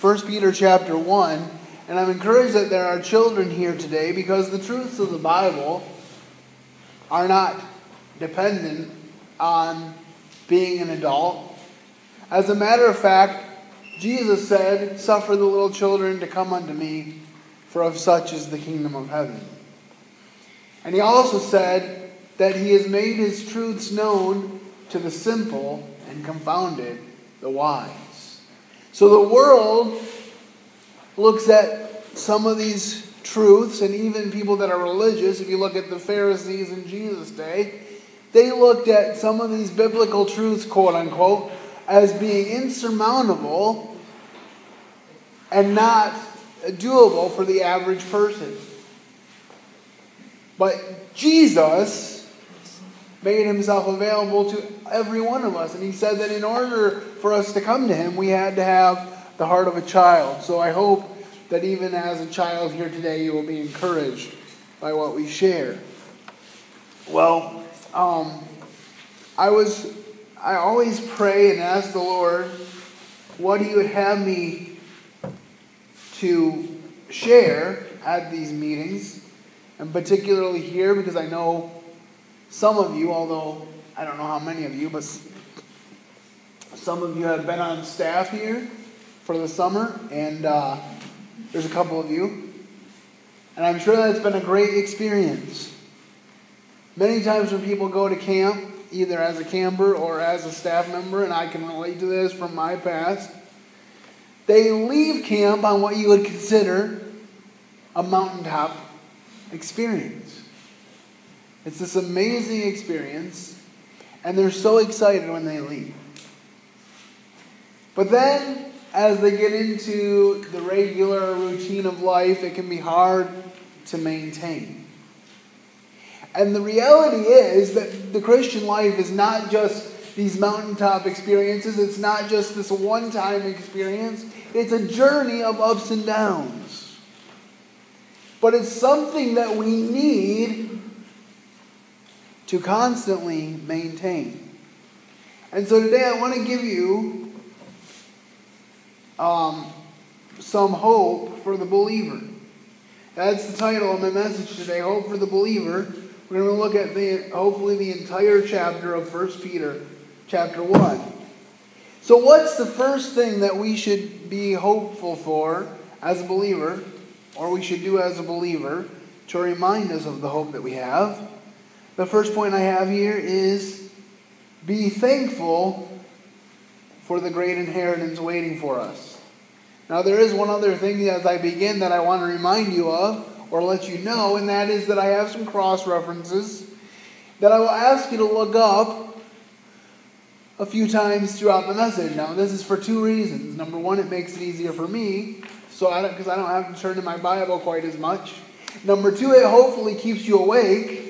1 Peter chapter 1. And I'm encouraged that there are children here today because the truths of the Bible are not dependent on being an adult. As a matter of fact, Jesus said, Suffer the little children to come unto me, for of such is the kingdom of heaven. And he also said that he has made his truths known to the simple and confounded the wise. So the world looks at some of these truths, and even people that are religious, if you look at the Pharisees in Jesus' day, they looked at some of these biblical truths, quote unquote, as being insurmountable and not doable for the average person. But Jesus made himself available to every one of us. And he said that in order for us to come to him, we had to have the heart of a child. So I hope that even as a child here today, you will be encouraged by what we share. Well, um, I was, I always pray and ask the Lord what He would have me to share at these meetings, and particularly here because I know some of you, although I don't know how many of you, but some of you have been on staff here for the summer, and uh, there's a couple of you. And I'm sure that's been a great experience. Many times when people go to camp, either as a camper or as a staff member, and I can relate to this from my past, they leave camp on what you would consider a mountaintop experience. It's this amazing experience, and they're so excited when they leave. But then as they get into the regular routine of life, it can be hard to maintain. And the reality is that the Christian life is not just these mountaintop experiences, it's not just this one time experience, it's a journey of ups and downs. But it's something that we need to constantly maintain. And so today I want to give you um, some hope for the believer. That's the title of my message today, Hope for the Believer. We're going to look at the hopefully the entire chapter of 1 Peter, chapter 1. So, what's the first thing that we should be hopeful for as a believer, or we should do as a believer, to remind us of the hope that we have? The first point I have here is be thankful for the great inheritance waiting for us. Now, there is one other thing as I begin that I want to remind you of, or let you know, and that is that I have some cross references that I will ask you to look up a few times throughout the message. Now, this is for two reasons. Number one, it makes it easier for me, so I don't because I don't have to turn to my Bible quite as much. Number two, it hopefully keeps you awake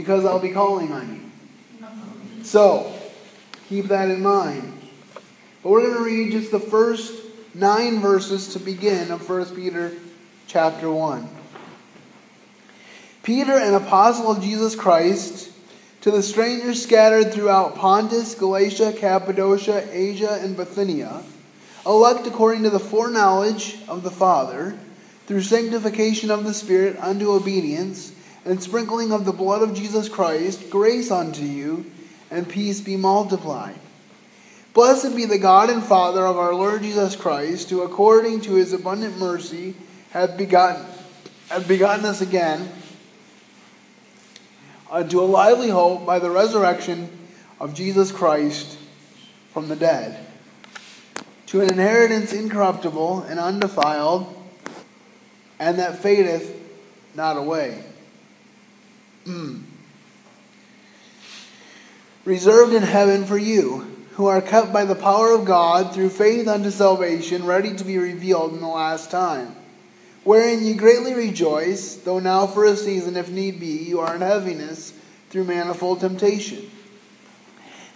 because I'll be calling on you. So, keep that in mind. But we're going to read just the first nine verses to begin of 1 Peter chapter 1. Peter, an apostle of Jesus Christ, to the strangers scattered throughout Pontus, Galatia, Cappadocia, Asia, and Bithynia, elect according to the foreknowledge of the Father, through sanctification of the Spirit unto obedience, and sprinkling of the blood of Jesus Christ, grace unto you, and peace be multiplied. Blessed be the God and Father of our Lord Jesus Christ, who according to his abundant mercy hath begotten, hath begotten us again unto a lively hope by the resurrection of Jesus Christ from the dead, to an inheritance incorruptible and undefiled, and that fadeth not away. Mm. Reserved in heaven for you who are kept by the power of God through faith unto salvation, ready to be revealed in the last time. Wherein ye greatly rejoice, though now for a season, if need be, you are in heaviness through manifold temptation.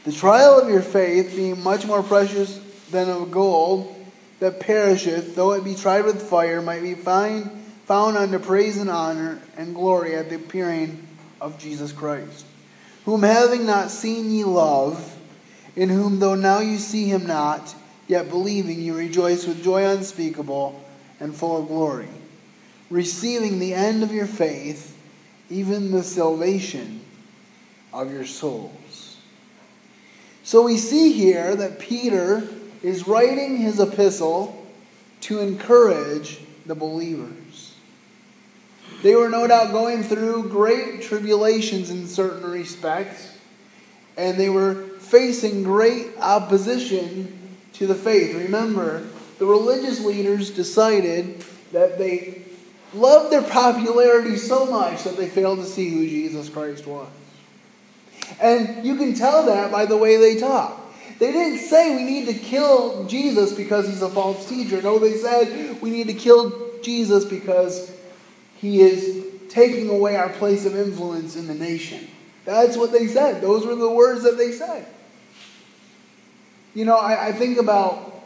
The trial of your faith, being much more precious than of gold that perisheth, though it be tried with fire, might be find, found unto praise and honor and glory at the appearing of Jesus Christ, whom having not seen ye love, in whom, though now you see him not, yet believing you rejoice with joy unspeakable and full of glory, receiving the end of your faith, even the salvation of your souls. So we see here that Peter is writing his epistle to encourage the believers. They were no doubt going through great tribulations in certain respects, and they were facing great opposition to the faith. Remember, the religious leaders decided that they loved their popularity so much that they failed to see who Jesus Christ was. And you can tell that by the way they talk. They didn't say we need to kill Jesus because he's a false teacher. No, they said we need to kill Jesus because he is taking away our place of influence in the nation. That's what they said. Those were the words that they said. You know, I, I think about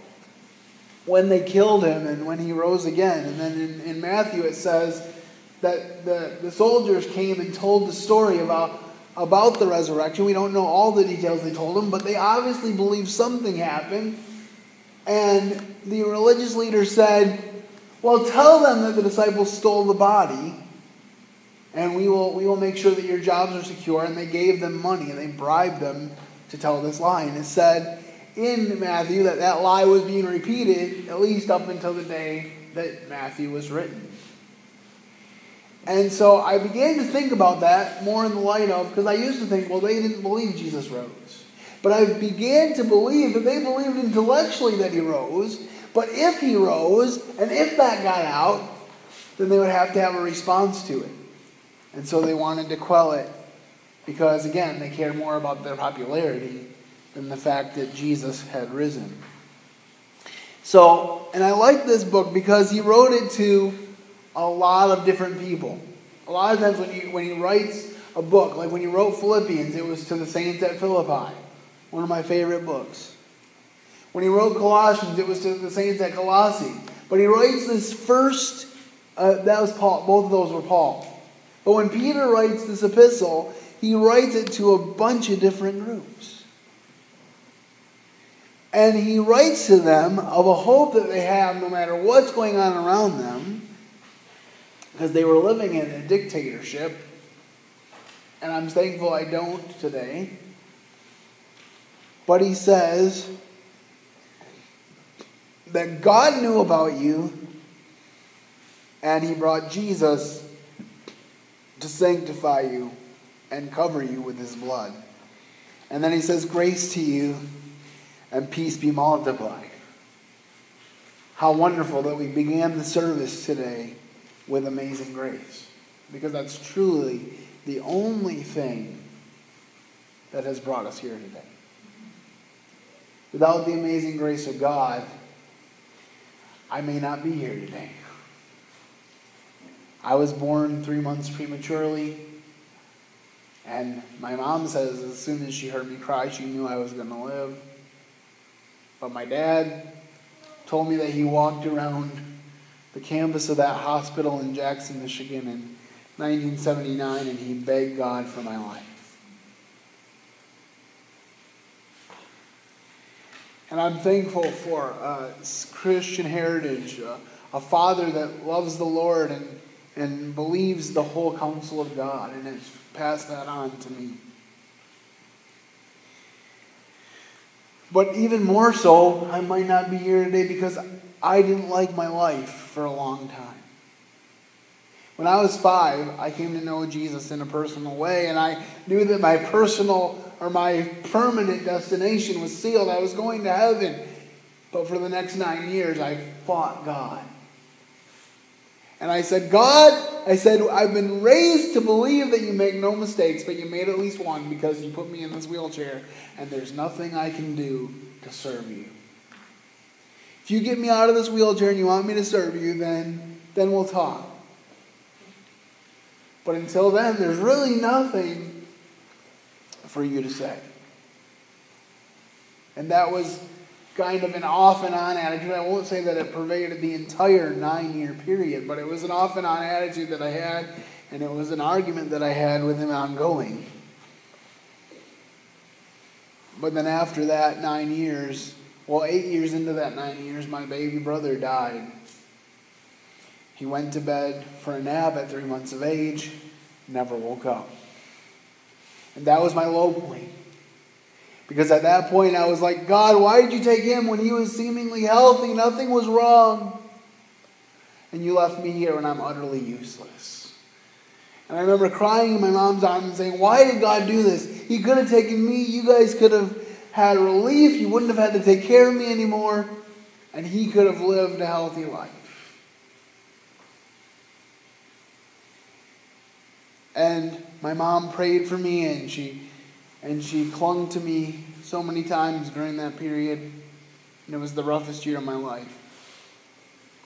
when they killed him and when he rose again. And then in, in Matthew it says that the, the soldiers came and told the story about, about the resurrection. We don't know all the details they told him, but they obviously believed something happened. And the religious leader said, Well, tell them that the disciples stole the body, and we will, we will make sure that your jobs are secure. And they gave them money, and they bribed them to tell this lie. And it said, in Matthew that that lie was being repeated at least up until the day that Matthew was written. And so I began to think about that more in the light of, because I used to think, well, they didn't believe Jesus rose. But I began to believe that they believed intellectually that he rose, but if he rose, and if that got out, then they would have to have a response to it. And so they wanted to quell it, because again, they cared more about their popularity than the fact that Jesus had risen. So, and I like this book because he wrote it to a lot of different people. A lot of times when he, when he writes a book, like when he wrote Philippians, it was to the saints at Philippi, one of my favorite books. When he wrote Colossians, it was to the saints at Colossae. But he writes this first, uh, that was Paul, both of those were Paul. But when Peter writes this epistle, he writes it to a bunch of different groups. And he writes to them of a hope that they have no matter what's going on around them, because they were living in a dictatorship. And I'm thankful I don't today. But he says that God knew about you, and he brought Jesus to sanctify you and cover you with his blood. And then he says, Grace to you and peace be multiplied. How wonderful that we began the service today with amazing grace. Because that's truly the only thing that has brought us here today. Without the amazing grace of God, I may not be here today. I was born three months prematurely, and my mom says as soon as she heard me cry, she knew I was going to live. But my dad told me that he walked around the campus of that hospital in Jackson, Michigan in 1979 and he begged God for my life. And I'm thankful for uh, Christian heritage, uh, a father that loves the Lord and, and believes the whole counsel of God and has passed that on to me. But even more so, I might not be here today because I didn't like my life for a long time. When I was five, I came to know Jesus in a personal way, and I knew that my personal or my permanent destination was sealed. I was going to heaven. But for the next nine years, I fought God. And I said, God, I said, I've been raised to believe that you make no mistakes, but you made at least one because you put me in this wheelchair, and there's nothing I can do to serve you. If you get me out of this wheelchair and you want me to serve you, then, then we'll talk. But until then, there's really nothing for you to say. And that was kind of an off and on attitude. I won't say that it pervaded the entire nine year period, but it was an off and on attitude that I had, and it was an argument that I had with him ongoing. But then after that nine years, Well, eight years into that nine years, my baby brother died. He went to bed for a nap at three months of age, never woke up. And that was my low point. Because at that point, I was like, God, why did you take him when he was seemingly healthy? Nothing was wrong. And you left me here and I'm utterly useless. And I remember crying in my mom's arms and saying, Why did God do this? He could have taken me. You guys could have had relief. You wouldn't have had to take care of me anymore. And he could have lived a healthy life. And my mom prayed for me and she and she clung to me so many times during that period. And it was the roughest year of my life.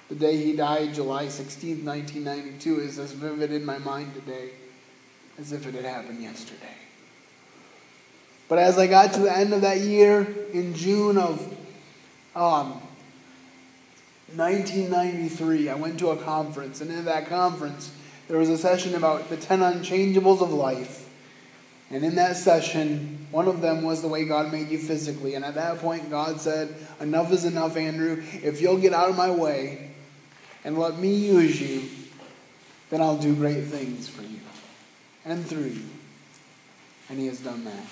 The day he died, July 16, 1992, is as vivid in my mind today as if it had happened yesterday. But as I got to the end of that year, in June of um, 1993, I went to a conference, and in that conference, there was a session about the 10 unchangeables of life. And in that session, one of them was the way God made you physically. And at that point, God said, Enough is enough, Andrew. If you'll get out of my way and let me use you, then I'll do great things for you and through you. And He has done that.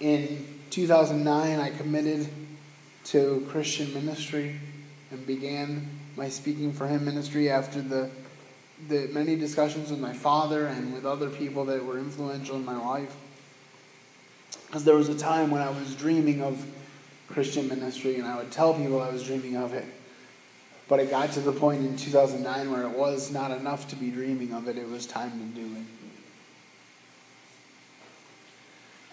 In 2009, I committed to Christian ministry and began my speaking for him ministry after the the many discussions with my father and with other people that were influential in my life. Because there was a time when I was dreaming of Christian ministry and I would tell people I was dreaming of it. But it got to the point in 2009 where it was not enough to be dreaming of it, it was time to do it.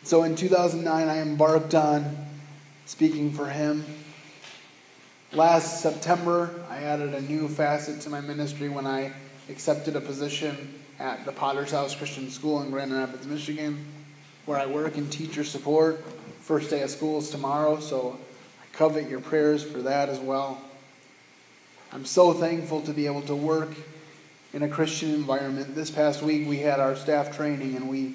So in 2009, I embarked on speaking for him Last September, I added a new facet to my ministry when I accepted a position at the Potter's House Christian School in Grand Rapids, Michigan, where I work in teacher support. First day of school is tomorrow, so I covet your prayers for that as well. I'm so thankful to be able to work in a Christian environment. This past week we had our staff training and we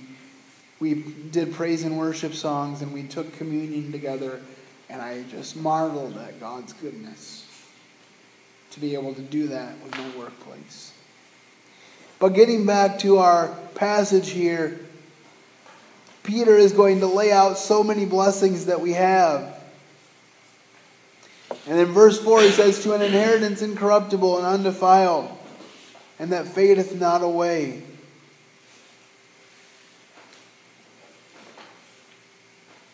we did praise and worship songs and we took communion together and I just marveled at God's goodness to be able to do that with my workplace. But getting back to our passage here, Peter is going to lay out so many blessings that we have. And in verse 4, he says, To an inheritance incorruptible and undefiled, and that fadeth not away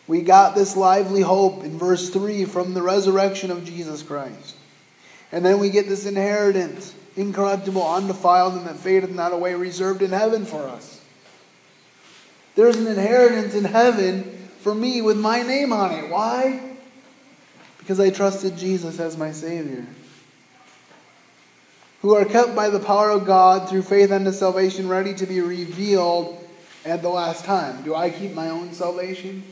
We got this lively hope in verse 3 from the resurrection of Jesus Christ. And then we get this inheritance, incorruptible, undefiled, and that fadeth not away, reserved in heaven for us. There's an inheritance in heaven for me with my name on it. Why? Because I trusted Jesus as my Savior. Who are kept by the power of God through faith unto salvation, ready to be revealed at the last time. Do I keep my own salvation?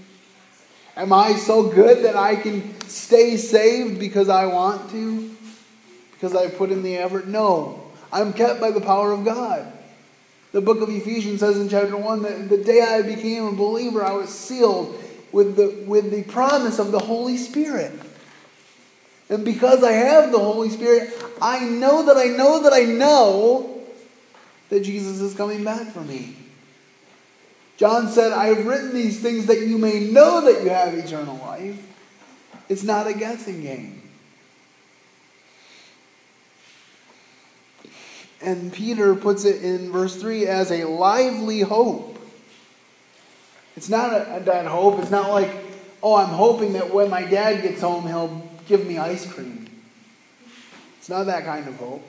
Am I so good that I can stay saved because I want to? Because I put in the effort? No. I'm kept by the power of God. The book of Ephesians says in chapter 1 that the day I became a believer, I was sealed with the, with the promise of the Holy Spirit. And because I have the Holy Spirit, I know that I know that I know that Jesus is coming back for me. John said, I have written these things that you may know that you have eternal life. It's not a guessing game. And Peter puts it in verse 3 as a lively hope. It's not a, dead hope. It's not like, oh, I'm hoping that when my dad gets home, he'll give me ice cream. It's not that kind of hope.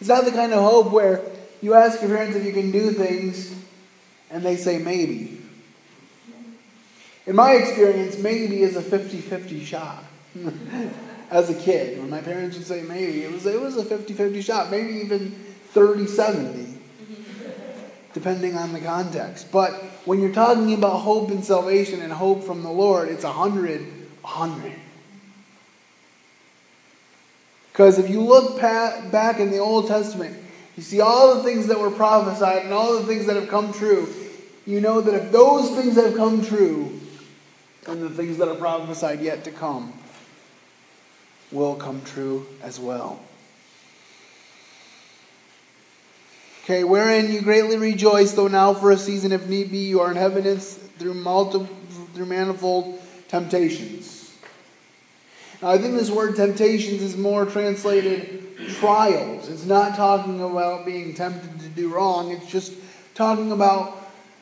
It's not the kind of hope where you ask your parents if you can do things and they say maybe. In my experience, maybe is a 50 50 shot. As a kid, when my parents would say maybe, it was, it was a 50 50 shot, maybe even 30 70, depending on the context. But when you're talking about hope and salvation and hope from the Lord, it's 100 100. Because if you look back in the Old Testament, you see all the things that were prophesied and all the things that have come true you know that if those things have come true, and the things that are prophesied yet to come will come true as well. Okay, wherein you greatly rejoice, though now for a season, if need be, you are in heaviness through, multi, through manifold temptations. Now, I think this word temptations is more translated trials. It's not talking about being tempted to do wrong, it's just talking about,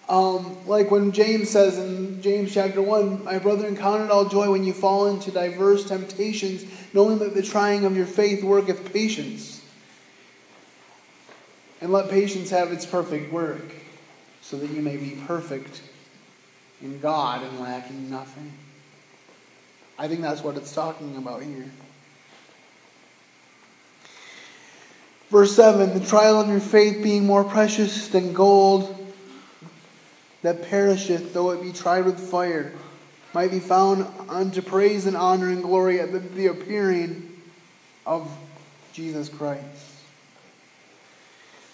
um, like when James says in James chapter 1, My brethren, count it all joy when you fall into diverse temptations, knowing that the trying of your faith worketh patience. And let patience have its perfect work, so that you may be perfect in God and lacking nothing. I think that's what it's talking about here. Verse 7 The trial of your faith being more precious than gold that perisheth, though it be tried with fire, might be found unto praise and honor and glory at the, the appearing of Jesus Christ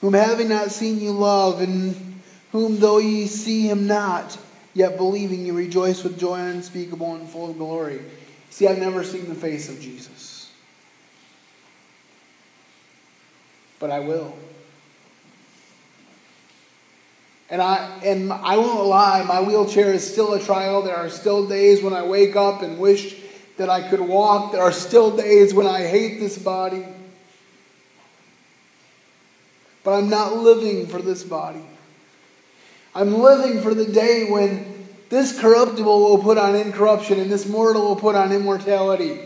whom having not seen you love, and whom though ye see him not, yet believing you rejoice with joy unspeakable and full of glory. See, I've never seen the face of Jesus. But I will. And I and I won't lie, my wheelchair is still a trial. There are still days when I wake up and wish that I could walk. There are still days when I hate this body. But I'm not living for this body. I'm living for the day when this corruptible will put on incorruption and this mortal will put on immortality.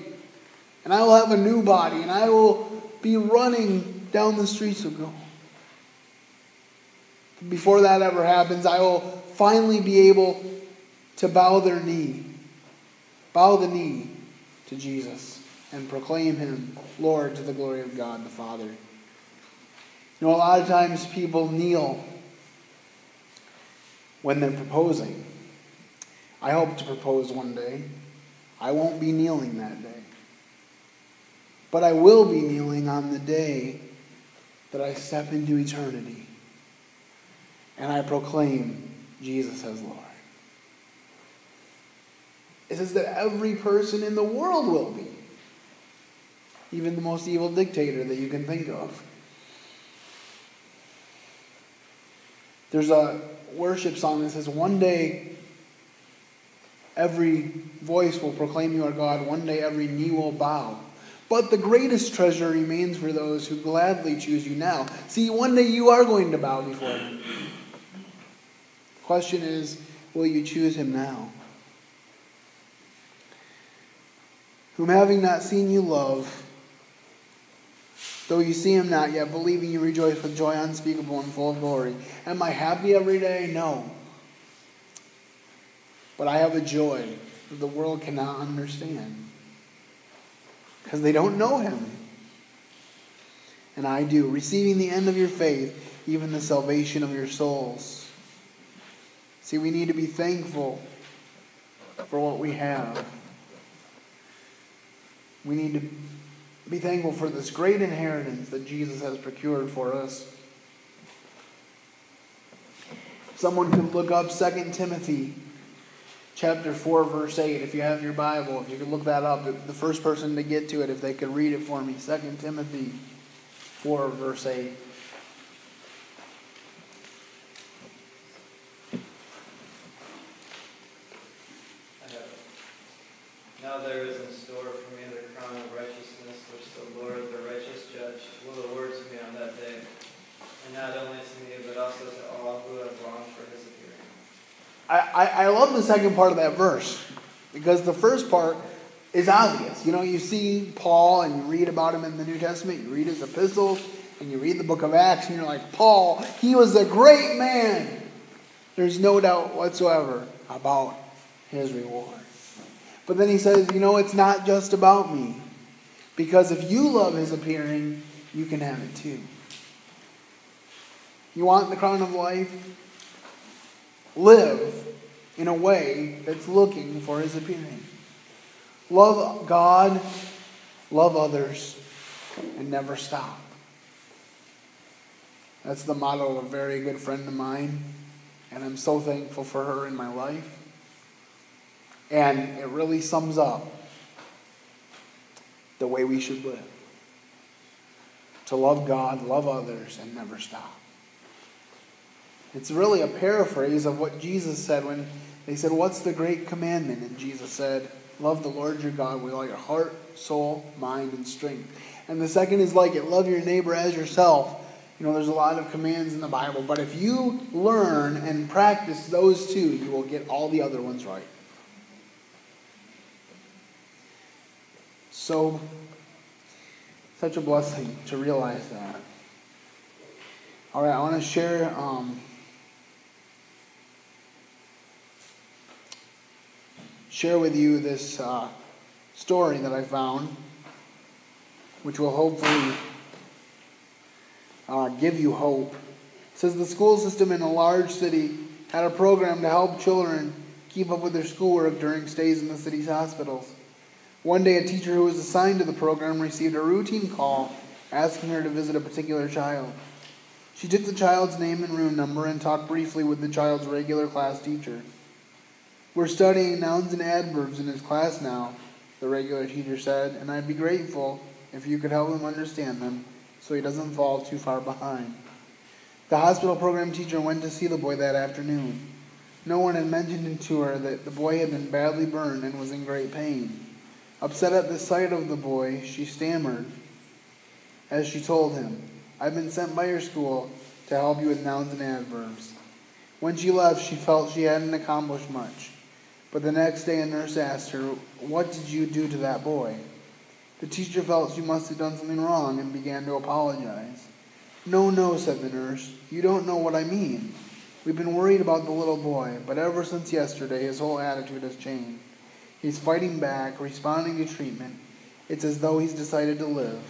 And I will have a new body and I will be running down the streets of gold. Before that ever happens, I will finally be able to bow their knee, bow the knee to Jesus, and proclaim him Lord to the glory of God the Father. You know, a lot of times people kneel when they're proposing. I hope to propose one day. I won't be kneeling that day. But I will be kneeling on the day that I step into eternity and I proclaim Jesus as Lord. It says that every person in the world will be, even the most evil dictator that you can think of. There's a worship song that says, One day every voice will proclaim you are God, one day every knee will bow. But the greatest treasure remains for those who gladly choose you now. See, one day you are going to bow before him. The question is, will you choose him now? Whom having not seen you love, Though you see him not yet, believing you rejoice with joy unspeakable and full of glory. Am I happy every day? No. But I have a joy that the world cannot understand. Because they don't know him. And I do. Receiving the end of your faith, even the salvation of your souls. See, we need to be thankful for what we have. We need to be thankful for this great inheritance that Jesus has procured for us. Someone could look up 2 Timothy chapter 4 verse 8 if you have your Bible, if you could look that up. The first person to get to it if they could read it for me. 2 Timothy 4 verse 8. Now there is in store for me the crown of righteousness, which the Lord, the righteous judge, will award to me on that day, and not only to me, but also to all who have longed for his appearing. I, I, love the second part of that verse, because the first part is obvious. You know, you see Paul and you read about him in the New Testament, you read his epistles, and you read the book of Acts, and you're like, Paul, he was a great man. There's no doubt whatsoever about his reward. But then he says, you know, it's not just about me. Because if you love his appearing, you can have it too. You want the crown of life? Live in a way that's looking for his appearing. Love God, love others, and never stop. That's the motto of a very good friend of mine, and I'm so thankful for her in my life. And it really sums up the way we should live to love God, love others, and never stop. It's really a paraphrase of what Jesus said when they said, What's the great commandment? And Jesus said, Love the Lord your God with all your heart, soul, mind, and strength. And the second is like it love your neighbor as yourself. You know, there's a lot of commands in the Bible, but if you learn and practice those two, you will get all the other ones right. So, such a blessing to realize that. All right, I want to share. Um, share with you this uh, story that I found, which will hopefully uh, give you hope. It says the school system in a large city had a program to help children keep up with their schoolwork during stays in the city's hospitals. One day, a teacher who was assigned to the program received a routine call asking her to visit a particular child. She took the child's name and room number and talked briefly with the child's regular class teacher. We're studying nouns and adverbs in his class now, the regular teacher said, and I'd be grateful if you could help him understand them so he doesn't fall too far behind. The hospital program teacher went to see the boy that afternoon. No one had mentioned to her that the boy had been badly burned and was in great pain. Upset at the sight of the boy, she stammered as she told him, I've been sent by your school to help you with nouns and adverbs. When she left, she felt she hadn't accomplished much. But the next day, a nurse asked her, What did you do to that boy? The teacher felt she must have done something wrong and began to apologize. No, no, said the nurse. You don't know what I mean. We've been worried about the little boy, but ever since yesterday, his whole attitude has changed. He's fighting back, responding to treatment. It's as though he's decided to live.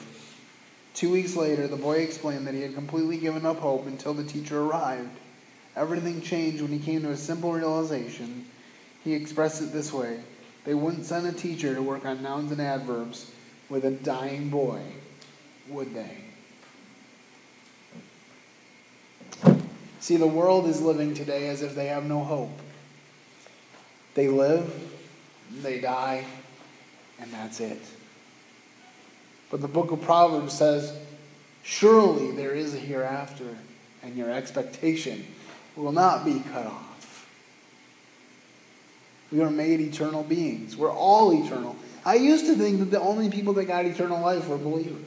Two weeks later, the boy explained that he had completely given up hope until the teacher arrived. Everything changed when he came to a simple realization he expressed it this way They wouldn't send a teacher to work on nouns and adverbs with a dying boy, would they? See, the world is living today as if they have no hope. They live, they die, and that's it. But the book of Proverbs says, Surely there is a hereafter, and your expectation will not be cut off. We are made eternal beings. We're all eternal. I used to think that the only people that got eternal life were believers.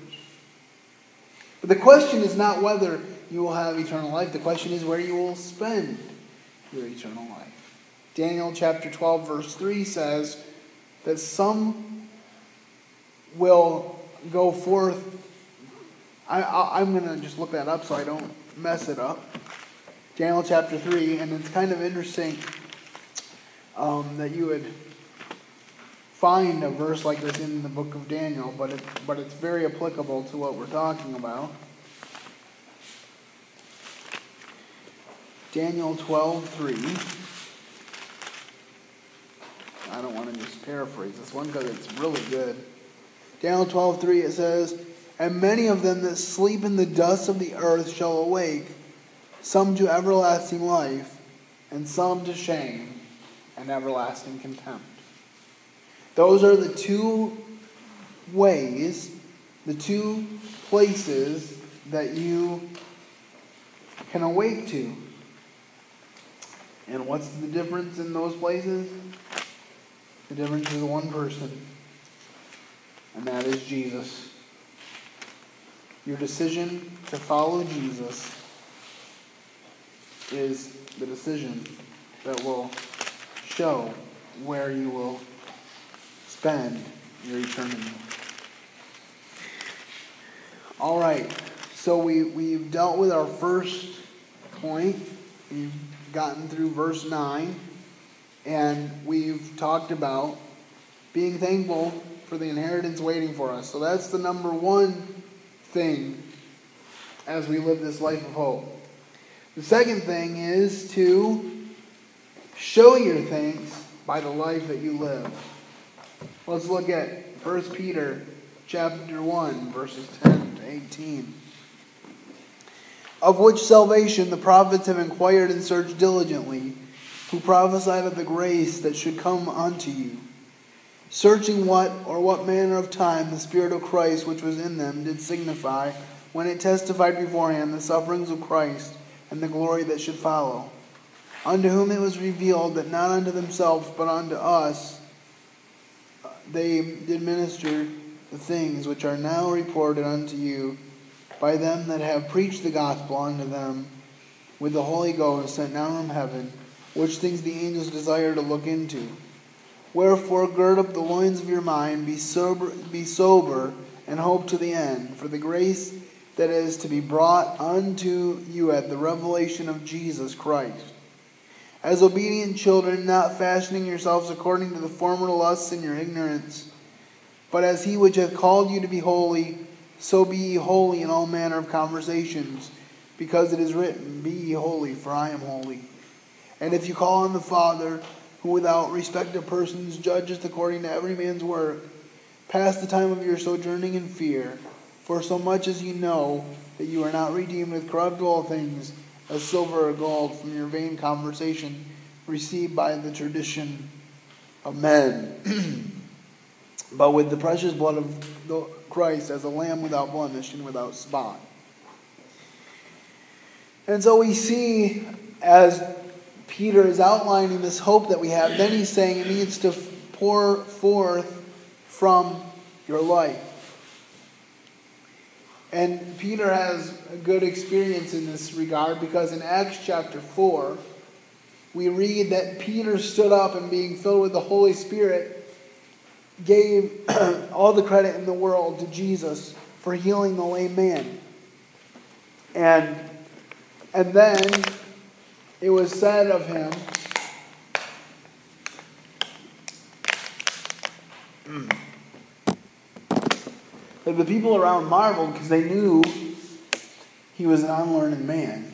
But the question is not whether you will have eternal life, the question is where you will spend your eternal life. Daniel chapter 12, verse 3 says that some will go forth. I, am going to just look that up so I don't mess it up. Daniel chapter 3, and it's kind of interesting um, that you would find a verse like this in the book of Daniel, but, it, but it's very applicable to what we're talking about. Daniel 12:3 I don't want to just paraphrase this one because it's really good. Daniel 12:3 it says, And many of them that sleep in the dust of the earth shall awake, some to everlasting life, and some to shame and everlasting contempt. Those are the two ways, the two places that you can awake to. And what's the difference in those places? The difference is one person, and that is Jesus. Your decision to follow Jesus is the decision that will show where you will spend your eternity. All right, so we, we've dealt with our first point. We've gotten through verse 9, and we've talked about being thankful for the inheritance waiting for us. So that's the number one thing as we live this life of hope. The second thing is to Show your thanks by the life that you live. Let's look at 1 Peter chapter 1 verses 10 to 18. Of which salvation the prophets have inquired and searched diligently, who prophesied of the grace that should come unto you, searching what or what manner of time the Spirit of Christ which was in them did signify, when it testified beforehand the sufferings of Christ and the glory that should follow. Unto whom it was revealed that not unto themselves but unto us they did minister the things which are now reported unto you by them that have preached the gospel unto them with the Holy Ghost sent down from heaven, which things the angels desire to look into. Wherefore gird up the loins of your mind, be sober, be sober, and hope to the end, for the grace that is to be brought unto you at the revelation of Jesus Christ. As obedient children, not fashioning yourselves according to the former lusts in your ignorance, but as he which hath called you to be holy, so be ye holy in all manner of conversations, because it is written, Be ye holy, for I am holy. And if you call on the Father, who without respect of persons judgeth according to every man's work, pass the time of your sojourning in fear, for so much as you know that you are not redeemed with corruptible things, as silver or gold, from your vain conversation received by the tradition of men, but with the precious blood of Christ as a lamb without blemish and without spot. And so we see as Peter is outlining this hope that we have, then he's saying it needs to pour forth from your life. And Peter has a good experience in this regard because in Acts chapter 4, we read that Peter stood up and being filled with the Holy Spirit gave all the credit in the world to Jesus for healing the lame man. And, and then it was said of him, that the people around marveled because they knew he was an unlearned man.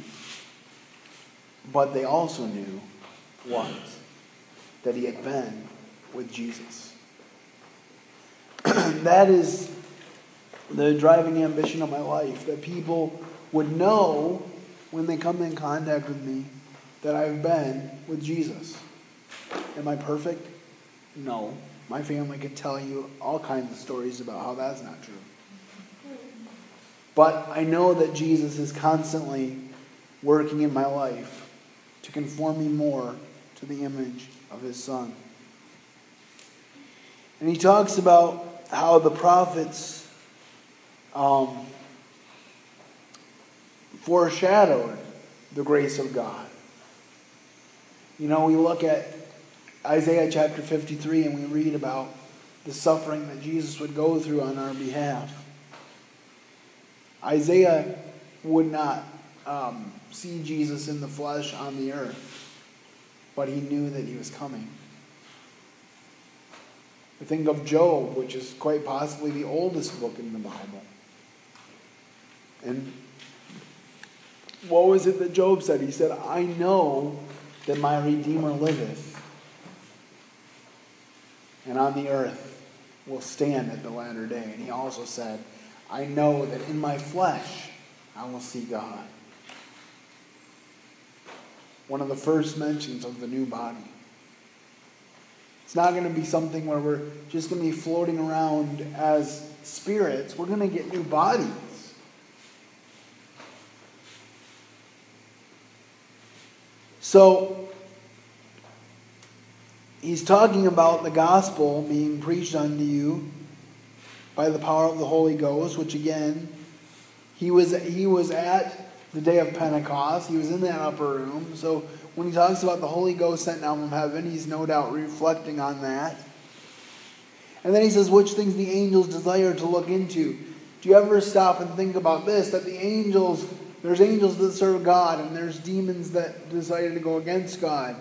But they also knew what? That he had been with Jesus. that is the driving ambition of my life that people would know when they come in contact with me that I've been with Jesus. Am I perfect? No. My family could tell you all kinds of stories about how that's not true. But I know that Jesus is constantly working in my life to conform me more to the image of his Son. And he talks about how the prophets um, foreshadowed the grace of God. You know, we look at Isaiah chapter 53 and we read about the suffering that Jesus would go through on our behalf. Isaiah would not um, see Jesus in the flesh on the earth, but he knew that he was coming. I think of Job, which is quite possibly the oldest book in the Bible. And what was it that Job said? He said, I know that my Redeemer liveth, and on the earth will stand at the latter day. And he also said, I know that in my flesh I will see God. One of the first mentions of the new body. It's not going to be something where we're just going to be floating around as spirits. We're going to get new bodies. So, he's talking about the gospel being preached unto you by the power of the Holy Ghost, which again, he was, he was at the day of Pentecost. He was in that upper room. So when he talks about the Holy Ghost sent down from heaven, he's no doubt reflecting on that. And then he says, which things the angels desire to look into. Do you ever stop and think about this? That the angels, there's angels that serve God, and there's demons that desire to go against God.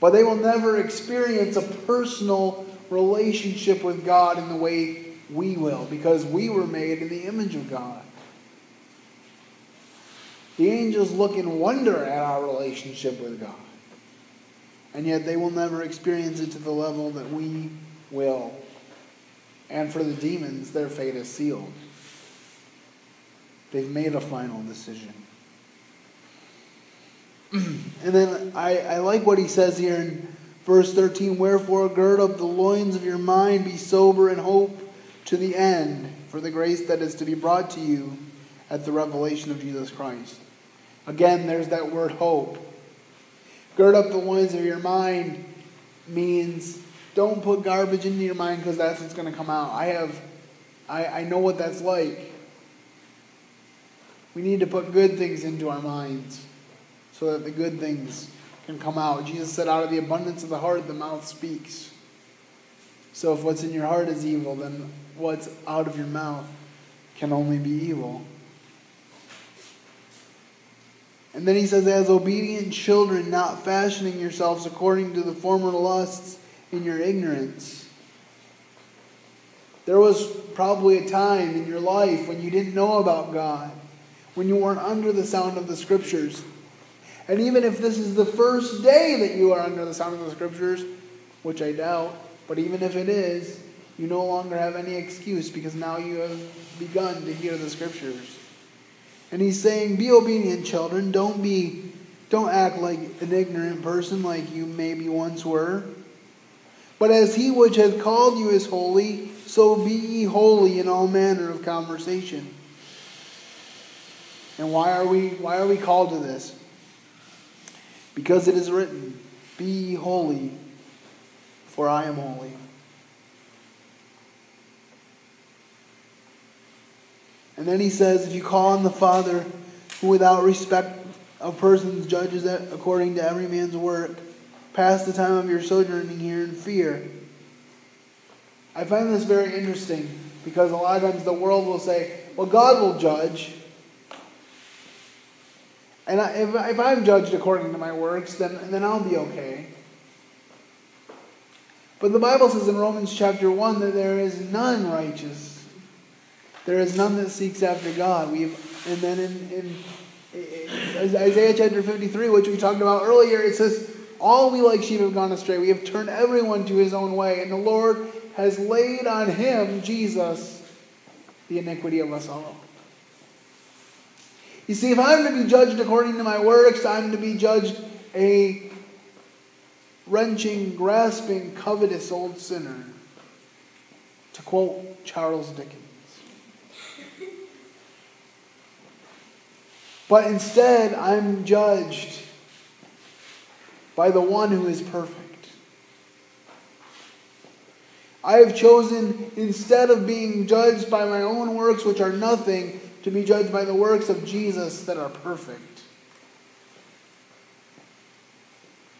But they will never experience a personal relationship with God in the way we will, because we were made in the image of God. The angels look in wonder at our relationship with God. And yet they will never experience it to the level that we will. And for the demons, their fate is sealed. They've made a final decision. Mm-hmm. and then I, I like what he says here in verse 13 Wherefore, gird up the loins of your mind, be sober, and hope to the end for the grace that is to be brought to you at the revelation of Jesus Christ. Again, there's that word hope. Gird up the loins of your mind means don't put garbage into your mind because that's what's going to come out. I have, I, I know what that's like. We need to put good things into our minds so that the good things can come out. Jesus said, out of the abundance of the heart, the mouth speaks. So if what's in your heart is evil, then what's out of your mouth can only be evil. And then he says, as obedient children, not fashioning yourselves according to the former lusts in your ignorance. There was probably a time in your life when you didn't know about God, when you weren't under the sound of the scriptures. And even if this is the first day that you are under the sound of the scriptures, which I doubt, but even if it is, you no longer have any excuse because now you have begun to hear the scriptures. And he's saying, Be obedient, children. Don't be don't act like an ignorant person like you maybe once were. But as he which hath called you is holy, so be ye holy in all manner of conversation. And why are we why are we called to this? Because it is written, Be holy, for I am holy. And then he says, If you call on the Father, who without respect of persons judges according to every man's work, pass the time of your sojourning here in fear. I find this very interesting because a lot of times the world will say, well, God will judge. And I, if, if I'm judged according to my works, then, then I'll be okay. But the Bible says in Romans chapter 1 that there is none righteous there is none that seeks after God. We've, and then in, in, in Isaiah chapter 53, which we talked about earlier, it says, All we like sheep have gone astray. We have turned everyone to his own way. And the Lord has laid on him, Jesus, the iniquity of us all. You see, if I'm to be judged according to my works, I'm to be judged a wrenching, grasping, covetous old sinner. To quote Charles Dickens. But instead, I'm judged by the one who is perfect. I have chosen, instead of being judged by my own works, which are nothing, to be judged by the works of Jesus that are perfect.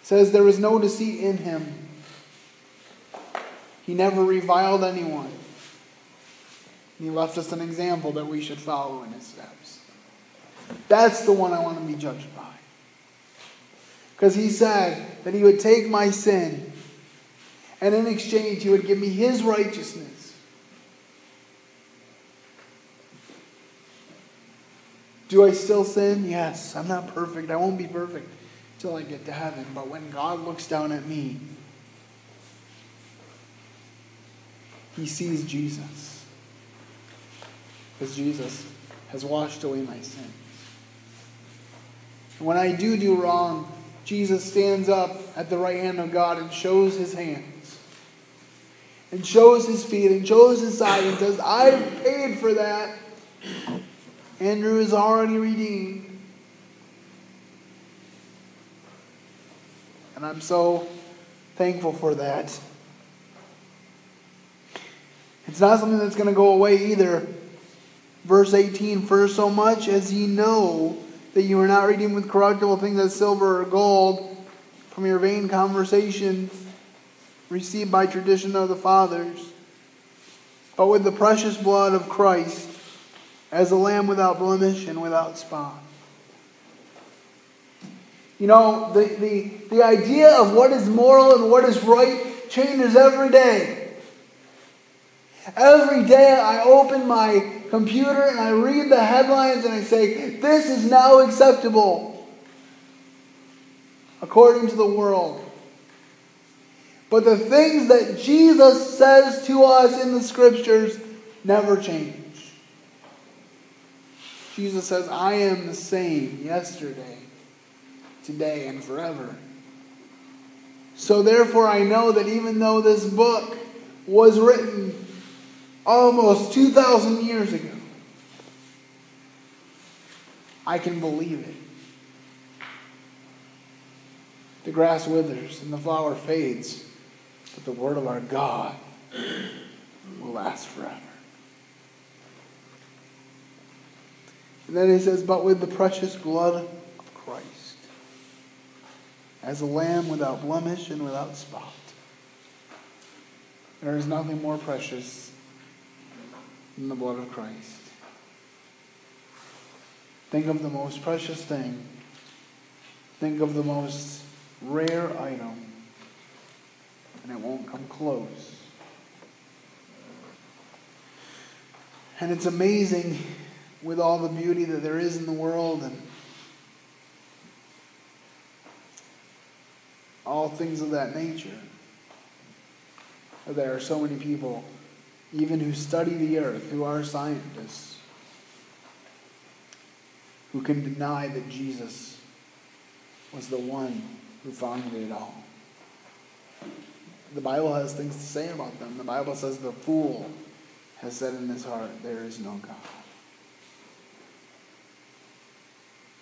It says there was no deceit in him. He never reviled anyone. He left us an example that we should follow in his steps. That's the one I want to be judged by. Because he said that he would take my sin and in exchange he would give me his righteousness. Do I still sin? Yes. I'm not perfect. I won't be perfect until I get to heaven. But when God looks down at me, he sees Jesus. Because Jesus has washed away my sins. When I do do wrong, Jesus stands up at the right hand of God and shows his hands, and shows his feet, and shows his side, and says, I've paid for that. Andrew is already redeemed. And I'm so thankful for that. It's not something that's going to go away either. Verse 18 For so much as ye know that you are not redeemed with corruptible things as silver or gold from your vain conversation received by tradition of the fathers, but with the precious blood of Christ as a lamb without blemish and without spot. You know, the, the, the idea of what is moral and what is right changes every day. Every day I open my computer and I read the headlines and I say, this is now acceptable according to the world. But the things that Jesus says to us in the scriptures never change. Jesus says, I am the same yesterday, today and forever. So therefore, I know that even though this book was written almost 2,000 years ago, I can believe it. The grass withers and the flower fades, but the word of our God will last forever. And then he says, But with the precious blood of Christ, as a lamb without blemish and without spot. There is nothing more precious than the blood of Christ. Think of the most precious thing. Think of the most rare item, and it won't come close. And it's amazing with all the beauty that there is in the world and all things of that nature. There are so many people, even who study the earth, who are scientists, who can deny that Jesus was the one who founded it all. The Bible has things to say about them. The Bible says the fool has said in his heart, There is no God.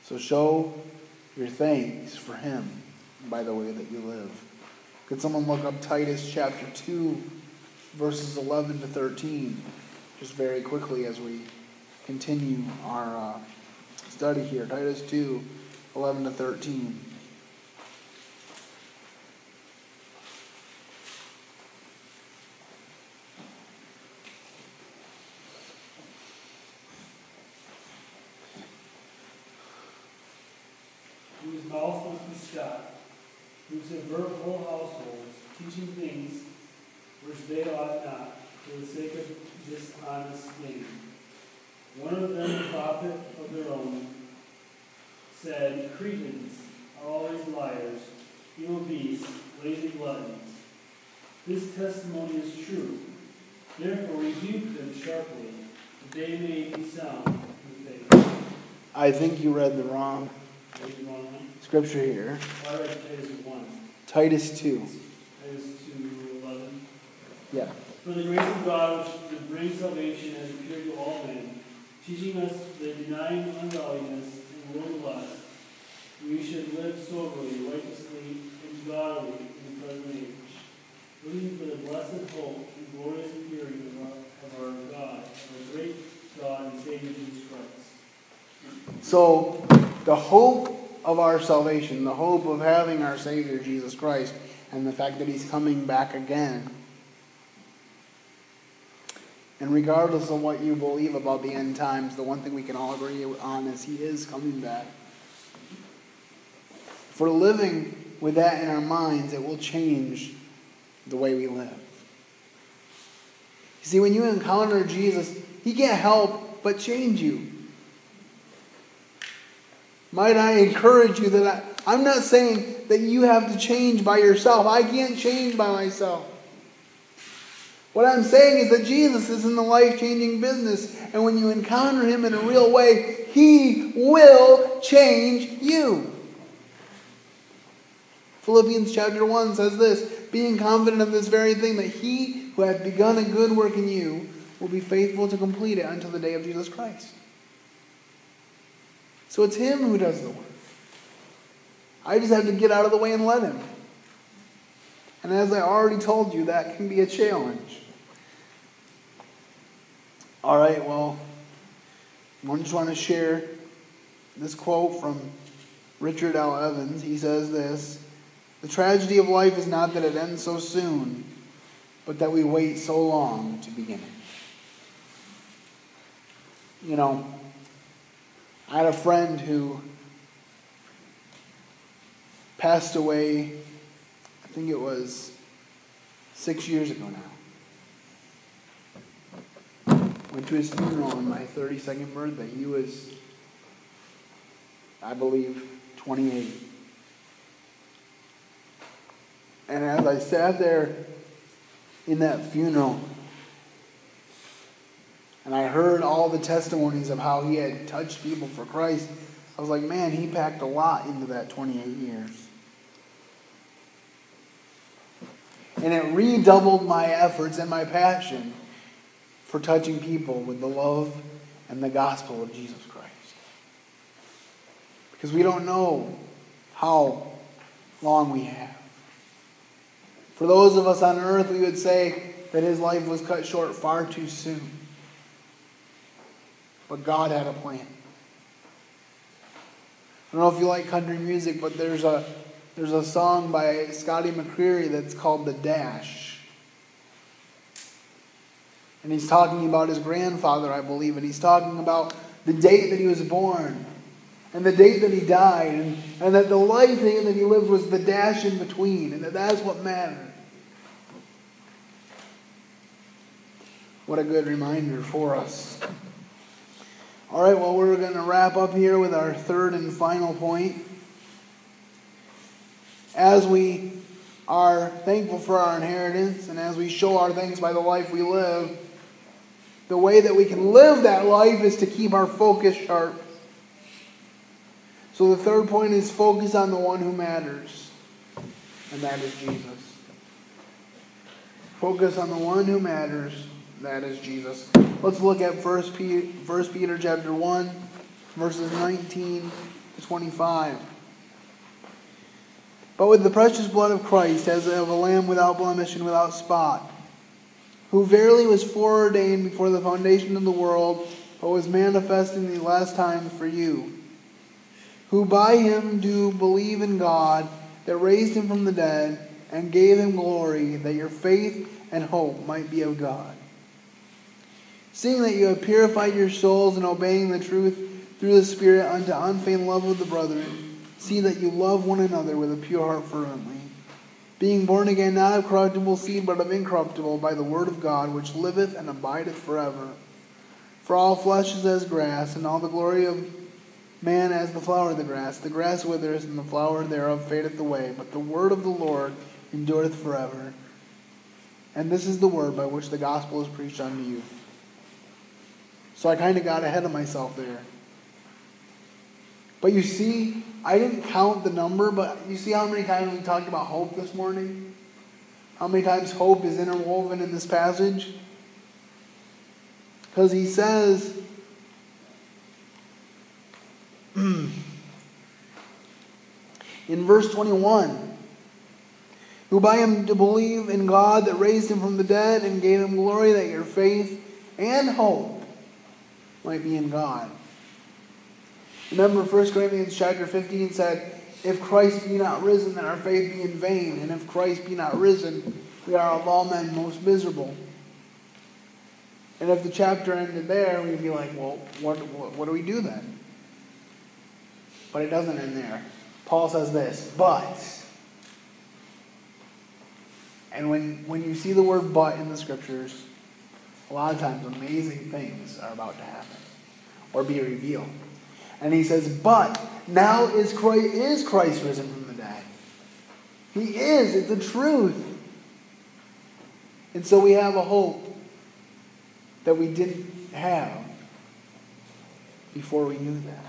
So show your thanks for him by the way that you live. Could someone look up Titus chapter 2, verses 11 to 13, just very quickly as we continue our uh, study here? Titus 2, 11 to 13. whose mouth must be stopped, who subvert whole households, teaching things which they ought not, for the sake of dishonest gain. One of them, a prophet of their own, said, Cretans are always liars, evil beasts, lazy gluttons. This testimony is true. Therefore rebuke them sharply, that they may be sound in faith. I think you read the wrong Read the wrong one. scripture here. I read Titus 1. Titus 2. Titus 2, 11. Yeah. For the grace of God which brings salvation has appeared to all men, teaching us that denying ungodliness and worldly lust, we should live soberly, righteously, and godly in the present age, looking for the blessed hope and glorious appearing of our, of our God, our great God and Savior Jesus Christ. So, the hope of our salvation, the hope of having our Savior Jesus Christ, and the fact that He's coming back again. And regardless of what you believe about the end times, the one thing we can all agree on is He is coming back. If we're living with that in our minds, it will change the way we live. You see, when you encounter Jesus, He can't help but change you. Might I encourage you that I, I'm not saying that you have to change by yourself. I can't change by myself. What I'm saying is that Jesus is in the life changing business, and when you encounter Him in a real way, He will change you. Philippians chapter 1 says this being confident of this very thing, that He who hath begun a good work in you will be faithful to complete it until the day of Jesus Christ. So it's Him who does the work. I just have to get out of the way and let Him. And as I already told you, that can be a challenge. All right, well, I just want to share this quote from Richard L. Evans. He says this The tragedy of life is not that it ends so soon, but that we wait so long to begin it. You know, I had a friend who passed away, I think it was six years ago now. Went to his funeral on my 32nd birthday. He was, I believe, 28. And as I sat there in that funeral, and I heard all the testimonies of how he had touched people for Christ, I was like, man, he packed a lot into that 28 years. And it redoubled my efforts and my passion for touching people with the love and the gospel of Jesus Christ. Because we don't know how long we have. For those of us on earth, we would say that his life was cut short far too soon. But God had a plan. I don't know if you like country music, but there's a there's a song by Scotty McCreery that's called The Dash. And he's talking about his grandfather, I believe, and he's talking about the date that he was born and the date that he died, and, and that the life that he lived was the dash in between, and that that's what mattered. What a good reminder for us. All right, well, we're going to wrap up here with our third and final point. As we are thankful for our inheritance and as we show our thanks by the life we live, the way that we can live that life is to keep our focus sharp. So the third point is focus on the one who matters, and that is Jesus. Focus on the one who matters, that is Jesus. Let's look at 1 Peter, 1 Peter chapter 1, verses 19 to 25. But with the precious blood of Christ, as of a lamb without blemish and without spot, who verily was foreordained before the foundation of the world, but was manifest in the last time for you, who by him do believe in God, that raised him from the dead, and gave him glory, that your faith and hope might be of God. Seeing that you have purified your souls in obeying the truth through the Spirit unto unfeigned love of the brethren, see that you love one another with a pure heart fervently. Being born again, not of corruptible seed, but of incorruptible, by the word of God, which liveth and abideth forever. For all flesh is as grass, and all the glory of man as the flower of the grass. The grass withers, and the flower thereof fadeth away, but the word of the Lord endureth forever. And this is the word by which the gospel is preached unto you. So I kind of got ahead of myself there. But you see, I didn't count the number, but you see how many times we talked about hope this morning? How many times hope is interwoven in this passage? Because he says, in verse 21, who by him to believe in God that raised him from the dead and gave him glory, that your faith and hope might be in God. Remember 1 Corinthians chapter 15 said, If Christ be not risen, then our faith be in vain. And if Christ be not risen, we are of all men most miserable. And if the chapter ended there, we'd be like, well, what, what, what do we do then? But it doesn't end there. Paul says this, but. And when, when you see the word but in the scriptures, a lot of times amazing things are about to happen or be revealed. And he says, But now is Christ, is Christ risen from the dead. He is. It's the truth. And so we have a hope that we didn't have before we knew that.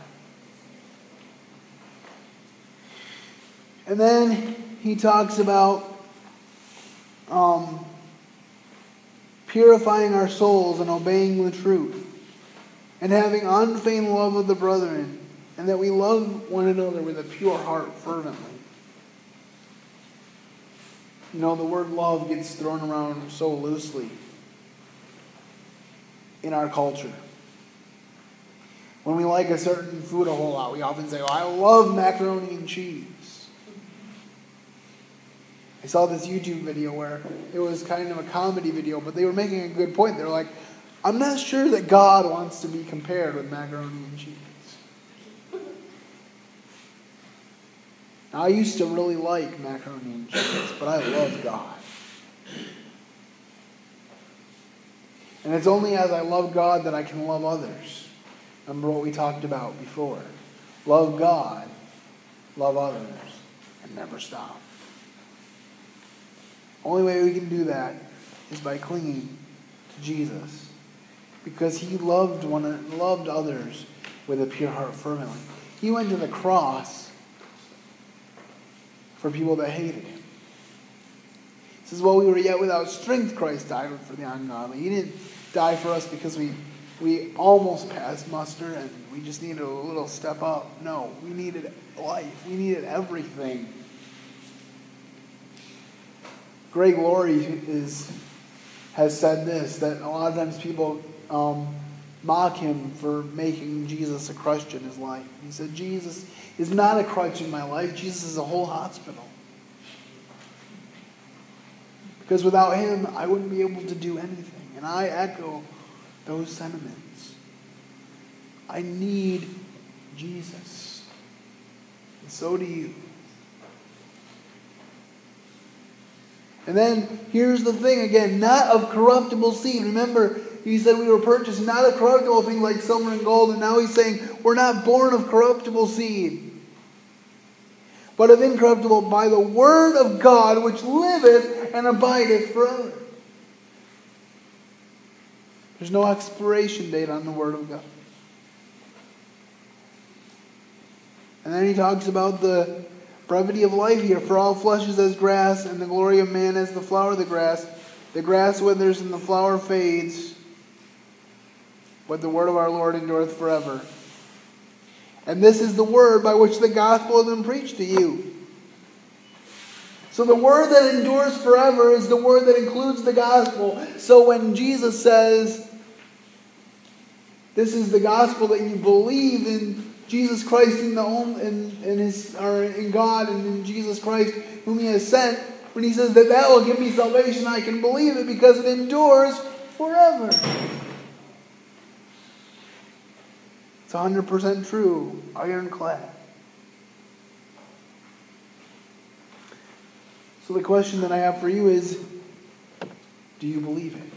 And then he talks about um, purifying our souls and obeying the truth, and having unfeigned love of the brethren, and that we love one another with a pure heart fervently. You know, the word love gets thrown around so loosely in our culture. When we like a certain food a whole lot, we often say, oh, I love macaroni and cheese. I saw this YouTube video where it was kind of a comedy video, but they were making a good point. They're like, I'm not sure that God wants to be compared with macaroni and cheese. Now, I used to really like macaroni and cheese, but I love God. And it's only as I love God that I can love others. Remember what we talked about before. Love God, love others, and never stop. Only way we can do that is by clinging to Jesus. Because he loved one loved others with a pure heart fervently. He went to the cross for people that hated him. He says, while we were yet without strength, Christ died for the ungodly. He didn't die for us because we, we almost passed muster and we just needed a little step up. No, we needed life. We needed everything. Greg Laurie is, has said this that a lot of times people um, mock him for making Jesus a crutch in his life. He said, Jesus is not a crutch in my life, Jesus is a whole hospital. Because without him, I wouldn't be able to do anything. And I echo those sentiments. I need Jesus. And so do you. And then here's the thing again not of corruptible seed. Remember, he said we were purchased not of corruptible things like silver and gold, and now he's saying we're not born of corruptible seed, but of incorruptible by the word of God which liveth and abideth forever. There's no expiration date on the word of God. And then he talks about the brevity of life here. For all flesh is as grass, and the glory of man as the flower of the grass. The grass withers and the flower fades, but the word of our Lord endureth forever. And this is the word by which the gospel has been preached to you. So the word that endures forever is the word that includes the gospel. So when Jesus says, This is the gospel that you believe in Jesus Christ in the in, in his or in God and in Jesus Christ whom he has sent, when he says that that will give me salvation, I can believe it because it endures forever. It's 100% true, ironclad. So the question that I have for you is do you believe it?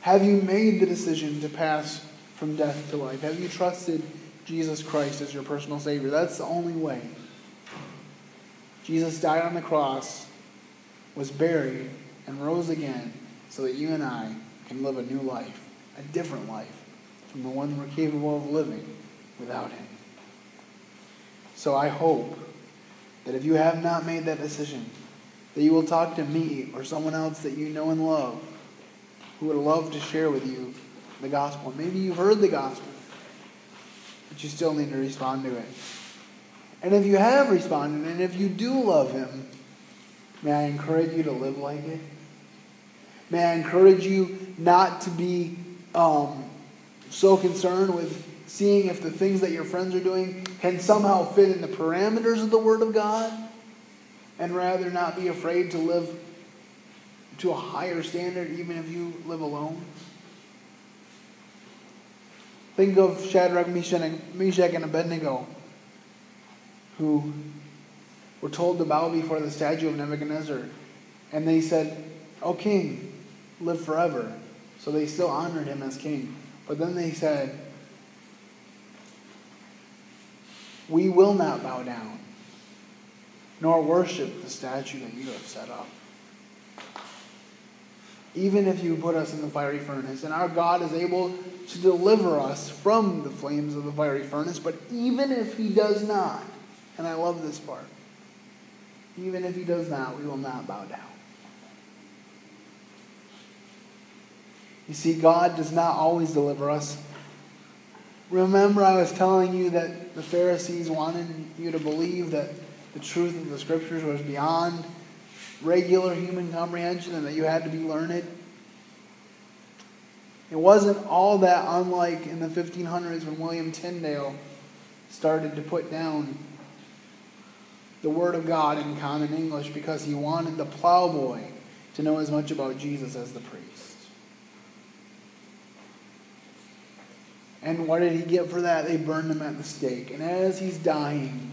Have you made the decision to pass from death to life? Have you trusted Jesus Christ as your personal Savior? That's the only way. Jesus died on the cross, was buried, and rose again so that you and I can live a new life, a different life from the one we're capable of living without Him. So I hope that if you have not made that decision, that you will talk to me or someone else that you know and love who would love to share with you the gospel. Maybe you've heard the gospel, but you still need to respond to it. And if you have responded, and if you do love him, may I encourage you to live like it? May I encourage you not to be um, so concerned with seeing if the things that your friends are doing can somehow fit in the parameters of the Word of God, and rather not be afraid to live to a higher standard even if you live alone? Think of Shadrach, Meshach, and Abednego, who were told to bow before the statue of Nebuchadnezzar. And they said, O king, live forever. So they still honored him as king. But then they said, We will not bow down, nor worship the statue that you have set up even if you put us in the fiery furnace. And our God is able to deliver us from the flames of the fiery furnace. But even if He does not, and I love this part, even if He does not, we will not bow down. You see, God does not always deliver us. Remember, I was telling you that the Pharisees wanted you to believe that the truth of the Scriptures was beyond regular human comprehension and that you had to be learned. It wasn't all that unlike in the 1500s when William Tyndale started to put down the Word of God in common English because he wanted the plowboy to know as much about Jesus as the priest. And what did he get for that? They burned him at the stake. And as he's dying,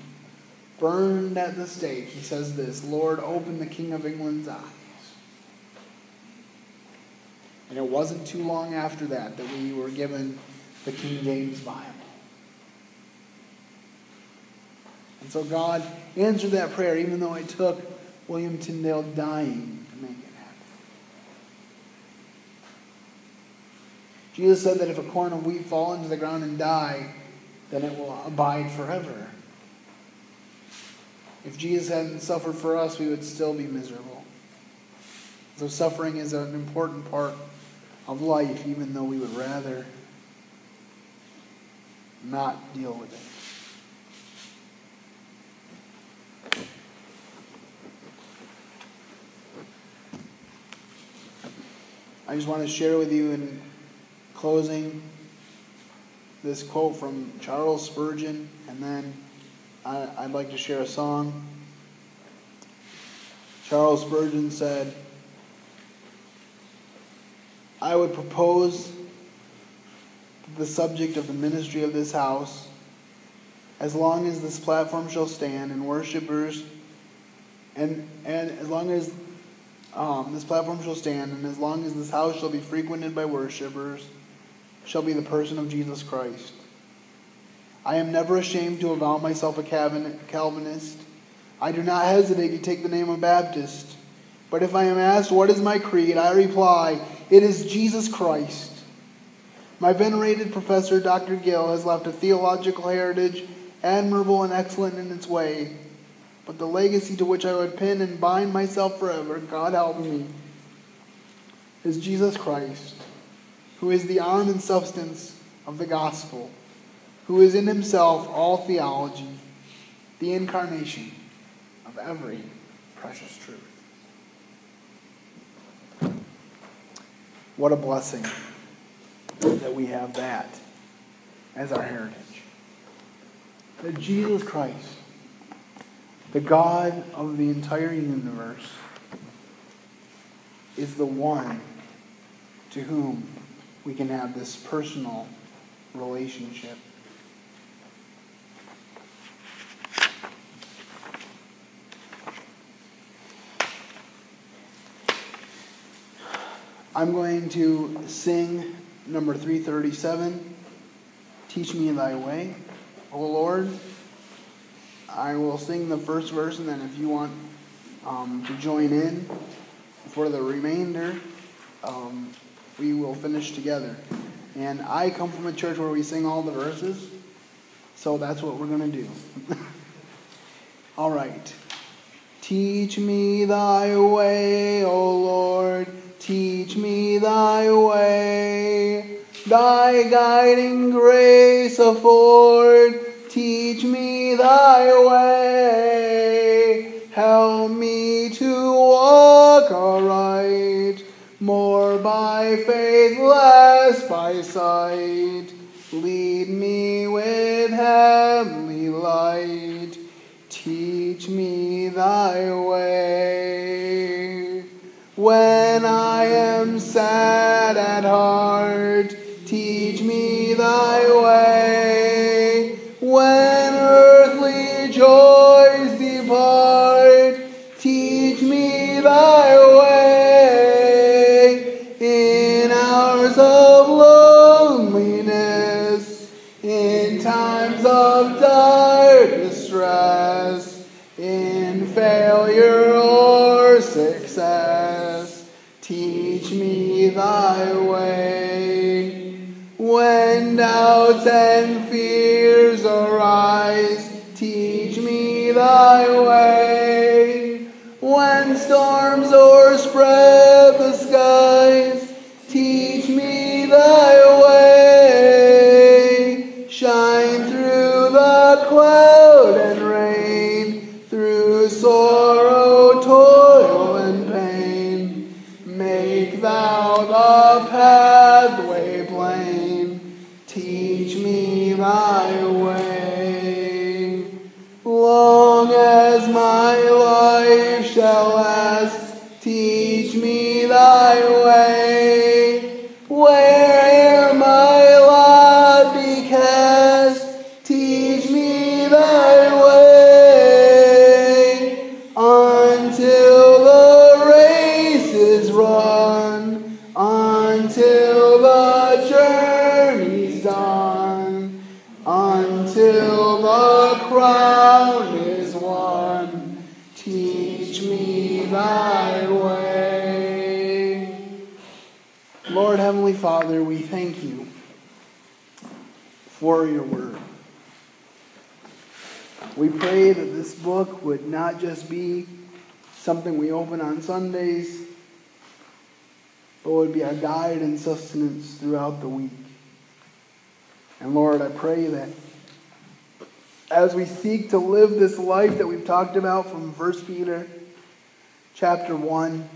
burned at the stake, he says this Lord, open the King of England's eyes. And it wasn't too long after that that we were given the King James Bible. And so God answered that prayer, even though it took William Tyndale dying to make it happen. Jesus said that if a corn of wheat fall into the ground and die, then it will abide forever. If Jesus hadn't suffered for us, we would still be miserable. So suffering is an important part of life, even though we would rather not deal with it. I just want to share with you in closing this quote from Charles Spurgeon, and then I, would like to share a song. Charles Spurgeon said, I would propose the subject of the ministry of this house, as long as this platform shall stand and worshipers, and, and as long as um, this platform shall stand, and as long as this house shall be frequented by worshippers, shall be the person of Jesus Christ. I am never ashamed to avow myself a Calvinist. I do not hesitate to take the name of Baptist. But if I am asked, What is my creed? I reply, It is Jesus Christ. My venerated professor, Dr. Gill, has left a theological heritage admirable and excellent in its way but the legacy to which I would pin and bind myself forever, God help me, is Jesus Christ, who is the arm and substance of the gospel, who is in himself all theology, the incarnation of every precious truth. What a blessing that we have that as our heritage. That Jesus Christ the God of the entire universe is the one to whom we can have this personal relationship. I'm going to sing number 337 Teach Me Thy Way, O Lord. I will sing the first verse, and then if you want um, to join in for the remainder, um, we will finish together. And I come from a church where we sing all the verses, so that's what we're going to do. all right. Teach me thy way, O Lord, teach me thy way. Thy guiding grace afford Teach me thy way. Help me to walk aright, more by faith, less by sight. Lead me with heavenly light. Teach me thy way. When I am sad at heart, teach me thy way doubts and thy Father, we thank you for your word. We pray that this book would not just be something we open on Sundays, but would be our guide and sustenance throughout the week. And Lord, I pray that as we seek to live this life that we've talked about from 1 Peter chapter 1,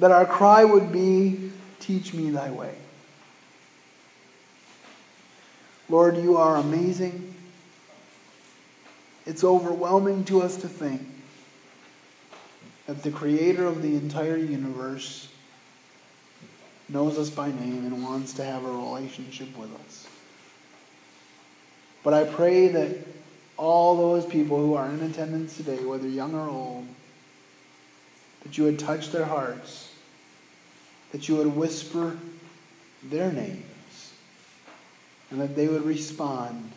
that our cry would be, Teach me thy way. Lord, you are amazing. It's overwhelming to us to think that the creator of the entire universe knows us by name and wants to have a relationship with us. But I pray that all those people who are in attendance today, whether young or old, that you would touch their hearts, that you would whisper their names, and that they would respond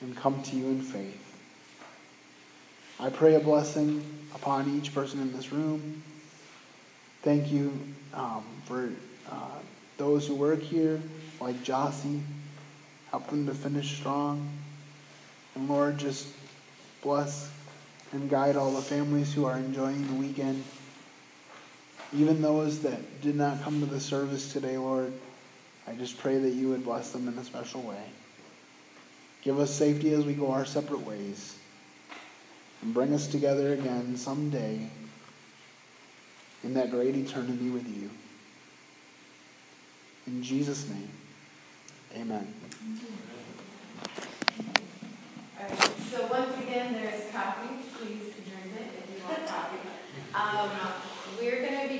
and come to you in faith. I pray a blessing upon each person in this room. Thank you um, for uh, those who work here, like Jossie. Help them to finish strong. And Lord, just bless and guide all the families who are enjoying the weekend. Even those that did not come to the service today, Lord, I just pray that you would bless them in a special way. Give us safety as we go our separate ways. And bring us together again someday in that great eternity with you. In Jesus' name, amen. All right, so once again, there's coffee, please drink it if you want coffee. Um, we're going to be